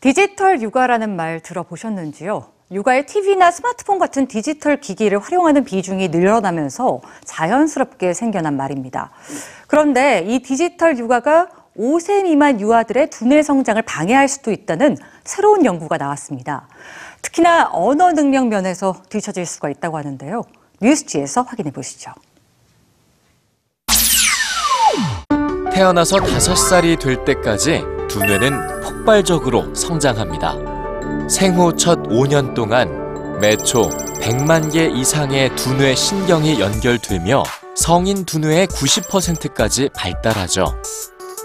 디지털 육아라는 말 들어보셨는지요? 육아에 TV나 스마트폰 같은 디지털 기기를 활용하는 비중이 늘어나면서 자연스럽게 생겨난 말입니다. 그런데 이 디지털 육아가 5세 미만 유아들의 두뇌 성장을 방해할 수도 있다는 새로운 연구가 나왔습니다. 특히나 언어 능력 면에서 뒤처질 수가 있다고 하는데요. 뉴스지에서 확인해 보시죠. 태어나서 5살이 될 때까지 두뇌는 폭발적으로 성장합니다. 생후 첫 5년 동안 매초 100만 개 이상의 두뇌 신경이 연결되며 성인 두뇌의 90%까지 발달하죠.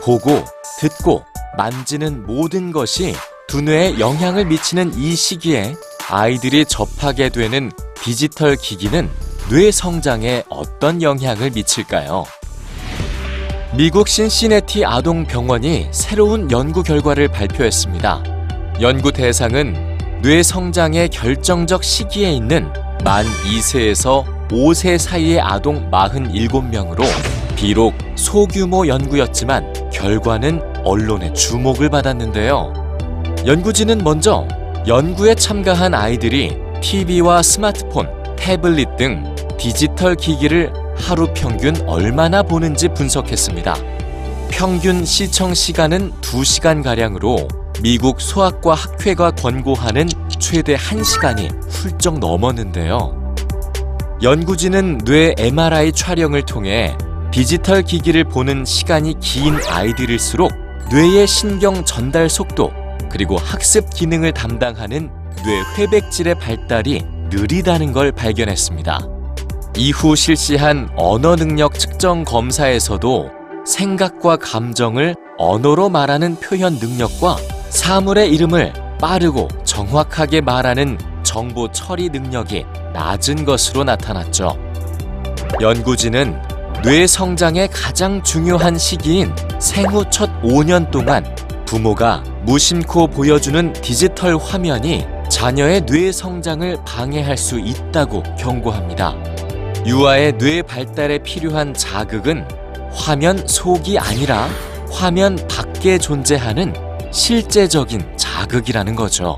보고, 듣고, 만지는 모든 것이 두뇌에 영향을 미치는 이 시기에 아이들이 접하게 되는 디지털 기기는 뇌 성장에 어떤 영향을 미칠까요? 미국 신시내티 아동병원이 새로운 연구 결과를 발표했습니다. 연구 대상은 뇌 성장의 결정적 시기에 있는 만 2세에서 5세 사이의 아동 47명으로 비록 소규모 연구였지만 결과는 언론의 주목을 받았는데요. 연구진은 먼저 연구에 참가한 아이들이 TV와 스마트폰, 태블릿 등 디지털 기기를 하루 평균 얼마나 보는지 분석했습니다. 평균 시청 시간은 2시간가량으로 미국 소아과 학회가 권고하는 최대 1시간이 훌쩍 넘었는데요. 연구진은 뇌 MRI 촬영을 통해 디지털 기기를 보는 시간이 긴 아이들일수록 뇌의 신경 전달 속도 그리고 학습 기능을 담당하는 뇌 회백질의 발달이 느리다는 걸 발견했습니다. 이후 실시한 언어 능력 측정 검사에서도 생각과 감정을 언어로 말하는 표현 능력과 사물의 이름을 빠르고 정확하게 말하는 정보 처리 능력이 낮은 것으로 나타났죠. 연구진은 뇌 성장의 가장 중요한 시기인 생후 첫 5년 동안 부모가 무심코 보여주는 디지털 화면이 자녀의 뇌 성장을 방해할 수 있다고 경고합니다. 유아의 뇌 발달에 필요한 자극은 화면 속이 아니라 화면 밖에 존재하는 실제적인 자극이라는 거죠.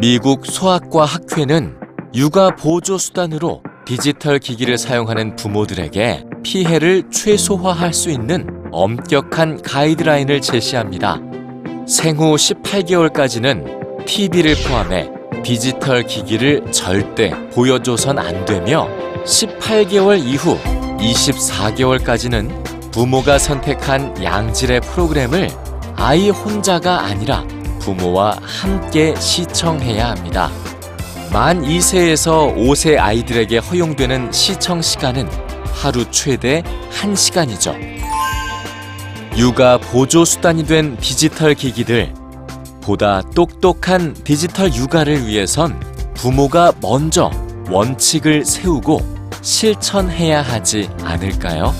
미국 소아과 학회는 육아 보조 수단으로 디지털 기기를 사용하는 부모들에게 피해를 최소화할 수 있는 엄격한 가이드라인을 제시합니다. 생후 18개월까지는 TV를 포함해 디지털 기기를 절대 보여줘선 안 되며 18개월 이후 24개월까지는 부모가 선택한 양질의 프로그램을 아이 혼자가 아니라 부모와 함께 시청해야 합니다. 만 2세에서 5세 아이들에게 허용되는 시청 시간은 하루 최대 1시간이죠. 육아 보조 수단이 된 디지털 기기들. 보다 똑똑한 디지털 육아를 위해선 부모가 먼저 원칙을 세우고 실천해야 하지 않을까요?